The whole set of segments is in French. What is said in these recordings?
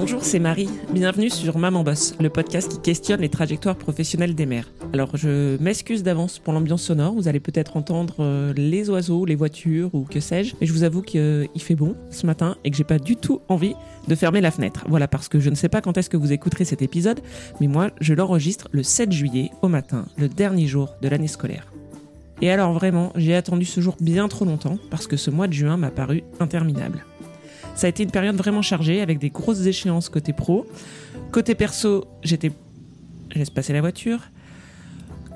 Bonjour, c'est Marie. Bienvenue sur Maman Boss, le podcast qui questionne les trajectoires professionnelles des mères. Alors, je m'excuse d'avance pour l'ambiance sonore. Vous allez peut-être entendre euh, les oiseaux, les voitures ou que sais-je. Mais je vous avoue qu'il fait bon ce matin et que j'ai pas du tout envie de fermer la fenêtre. Voilà, parce que je ne sais pas quand est-ce que vous écouterez cet épisode, mais moi, je l'enregistre le 7 juillet au matin, le dernier jour de l'année scolaire. Et alors vraiment, j'ai attendu ce jour bien trop longtemps parce que ce mois de juin m'a paru interminable. Ça a été une période vraiment chargée avec des grosses échéances côté pro. Côté perso, j'étais. Je laisse passer la voiture.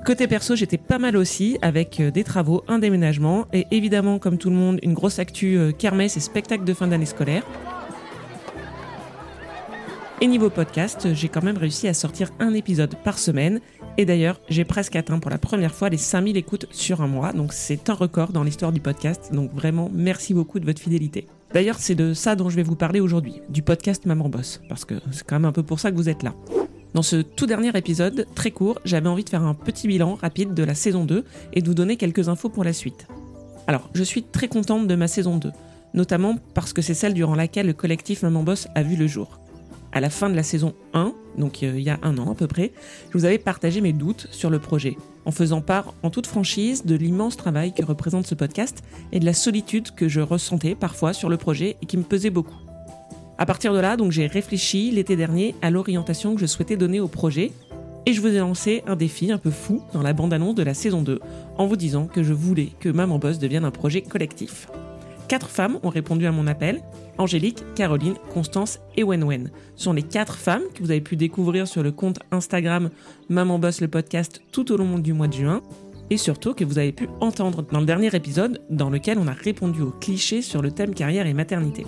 Côté perso, j'étais pas mal aussi avec euh, des travaux, un déménagement et évidemment, comme tout le monde, une grosse actu euh, kermesse et spectacle de fin d'année scolaire. Et niveau podcast, j'ai quand même réussi à sortir un épisode par semaine. Et d'ailleurs, j'ai presque atteint pour la première fois les 5000 écoutes sur un mois. Donc c'est un record dans l'histoire du podcast. Donc vraiment, merci beaucoup de votre fidélité. D'ailleurs, c'est de ça dont je vais vous parler aujourd'hui, du podcast Maman Boss, parce que c'est quand même un peu pour ça que vous êtes là. Dans ce tout dernier épisode, très court, j'avais envie de faire un petit bilan rapide de la saison 2 et de vous donner quelques infos pour la suite. Alors, je suis très contente de ma saison 2, notamment parce que c'est celle durant laquelle le collectif Maman Boss a vu le jour à la fin de la saison 1, donc euh, il y a un an à peu près, je vous avais partagé mes doutes sur le projet, en faisant part en toute franchise de l'immense travail que représente ce podcast et de la solitude que je ressentais parfois sur le projet et qui me pesait beaucoup. À partir de là, donc j'ai réfléchi l'été dernier à l'orientation que je souhaitais donner au projet et je vous ai lancé un défi un peu fou dans la bande-annonce de la saison 2 en vous disant que je voulais que Maman Boss devienne un projet collectif. Quatre femmes ont répondu à mon appel. Angélique, Caroline, Constance et Wenwen sont les quatre femmes que vous avez pu découvrir sur le compte Instagram Maman Boss le podcast tout au long du mois de juin et surtout que vous avez pu entendre dans le dernier épisode dans lequel on a répondu aux clichés sur le thème carrière et maternité.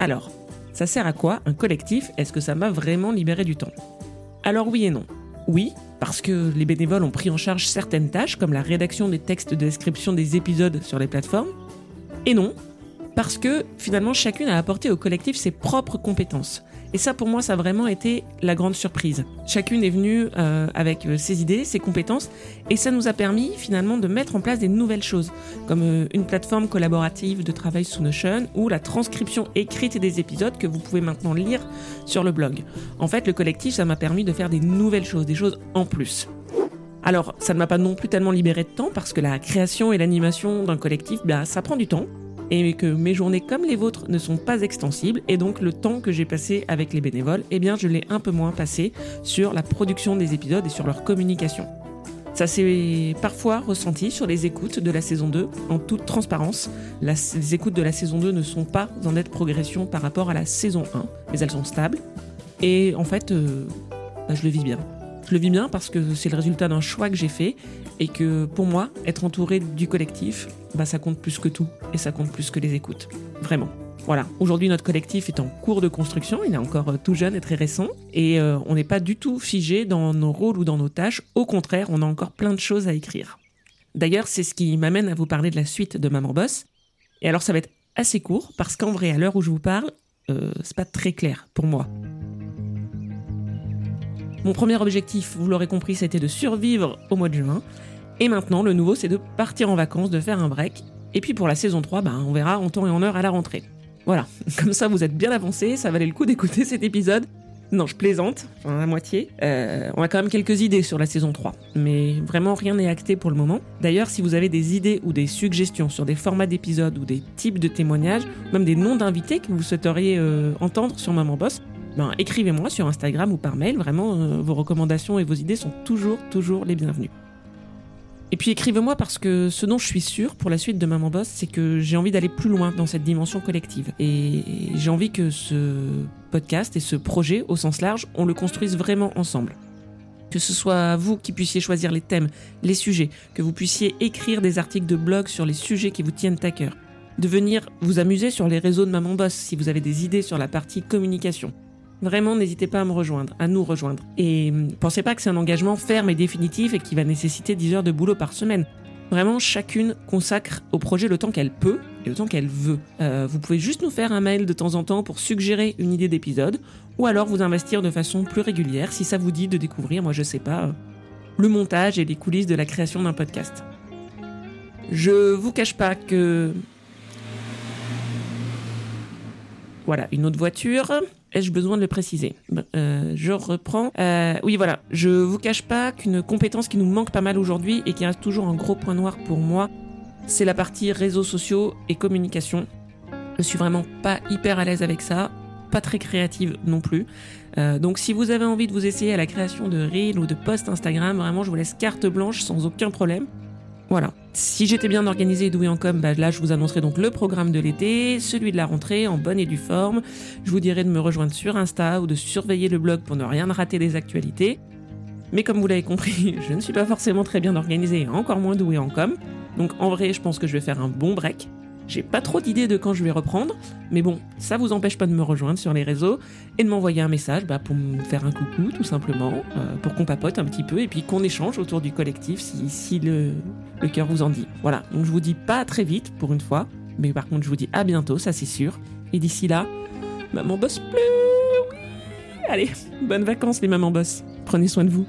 Alors, ça sert à quoi un collectif? Est-ce que ça m'a vraiment libéré du temps? Alors oui et non. Oui, parce que les bénévoles ont pris en charge certaines tâches comme la rédaction des textes de description des épisodes sur les plateformes. Et non, parce que finalement chacune a apporté au collectif ses propres compétences. Et ça pour moi ça a vraiment été la grande surprise. Chacune est venue euh, avec euh, ses idées, ses compétences et ça nous a permis finalement de mettre en place des nouvelles choses comme euh, une plateforme collaborative de travail sous Notion ou la transcription écrite des épisodes que vous pouvez maintenant lire sur le blog. En fait le collectif ça m'a permis de faire des nouvelles choses, des choses en plus. Alors, ça ne m'a pas non plus tellement libéré de temps parce que la création et l'animation d'un collectif, bah, ça prend du temps et que mes journées comme les vôtres ne sont pas extensibles et donc le temps que j'ai passé avec les bénévoles, eh bien je l'ai un peu moins passé sur la production des épisodes et sur leur communication. Ça s'est parfois ressenti sur les écoutes de la saison 2, en toute transparence. les écoutes de la saison 2 ne sont pas en nette progression par rapport à la saison 1, mais elles sont stables. Et en fait, euh, bah, je le vis bien. Je le vis bien parce que c'est le résultat d'un choix que j'ai fait et que pour moi, être entouré du collectif, bah, ça compte plus que tout et ça compte plus que les écoutes. Vraiment. Voilà, aujourd'hui notre collectif est en cours de construction, il est encore euh, tout jeune et très récent, et euh, on n'est pas du tout figé dans nos rôles ou dans nos tâches, au contraire, on a encore plein de choses à écrire. D'ailleurs, c'est ce qui m'amène à vous parler de la suite de Maman Boss. Et alors ça va être assez court, parce qu'en vrai, à l'heure où je vous parle, euh, c'est pas très clair pour moi. Mon premier objectif, vous l'aurez compris, c'était de survivre au mois de juin. Et maintenant, le nouveau, c'est de partir en vacances, de faire un break. Et puis pour la saison 3, ben, on verra en temps et en heure à la rentrée. Voilà, comme ça vous êtes bien avancé, ça valait le coup d'écouter cet épisode. Non, je plaisante, enfin la moitié. Euh, on a quand même quelques idées sur la saison 3, mais vraiment rien n'est acté pour le moment. D'ailleurs, si vous avez des idées ou des suggestions sur des formats d'épisodes ou des types de témoignages, même des noms d'invités que vous souhaiteriez euh, entendre sur Maman Boss, ben, écrivez-moi sur Instagram ou par mail. Vraiment, euh, vos recommandations et vos idées sont toujours, toujours les bienvenues. Et puis écrivez-moi parce que ce dont je suis sûr pour la suite de Maman Boss, c'est que j'ai envie d'aller plus loin dans cette dimension collective. Et j'ai envie que ce podcast et ce projet, au sens large, on le construise vraiment ensemble. Que ce soit vous qui puissiez choisir les thèmes, les sujets, que vous puissiez écrire des articles de blog sur les sujets qui vous tiennent à cœur, de venir vous amuser sur les réseaux de Maman Boss si vous avez des idées sur la partie communication, Vraiment, n'hésitez pas à me rejoindre, à nous rejoindre. Et hum, pensez pas que c'est un engagement ferme et définitif et qui va nécessiter 10 heures de boulot par semaine. Vraiment, chacune consacre au projet le temps qu'elle peut et le temps qu'elle veut. Euh, vous pouvez juste nous faire un mail de temps en temps pour suggérer une idée d'épisode, ou alors vous investir de façon plus régulière si ça vous dit de découvrir, moi je sais pas, euh, le montage et les coulisses de la création d'un podcast. Je vous cache pas que... Voilà, une autre voiture. Ai-je besoin de le préciser? Euh, Je reprends. Euh, oui, voilà. Je vous cache pas qu'une compétence qui nous manque pas mal aujourd'hui et qui reste toujours un gros point noir pour moi, c'est la partie réseaux sociaux et communication. Je suis vraiment pas hyper à l'aise avec ça, pas très créative non plus. Euh, donc si vous avez envie de vous essayer à la création de reels ou de posts Instagram, vraiment je vous laisse carte blanche sans aucun problème. Voilà. Si j'étais bien organisé et doué en com, bah là je vous annoncerai donc le programme de l'été, celui de la rentrée en bonne et due forme. Je vous dirai de me rejoindre sur Insta ou de surveiller le blog pour ne rien rater des actualités. Mais comme vous l'avez compris, je ne suis pas forcément très bien organisé et encore moins doué en com. Donc en vrai, je pense que je vais faire un bon break. J'ai pas trop d'idées de quand je vais reprendre, mais bon, ça vous empêche pas de me rejoindre sur les réseaux et de m'envoyer un message bah, pour me faire un coucou tout simplement, euh, pour qu'on papote un petit peu et puis qu'on échange autour du collectif si, le, cœur vous en dit. Voilà, donc je vous dis pas très vite pour une fois, mais par contre je vous dis à bientôt, ça c'est sûr. Et d'ici là, maman bosse plus, Allez, bonnes vacances les mamans boss, prenez soin de vous.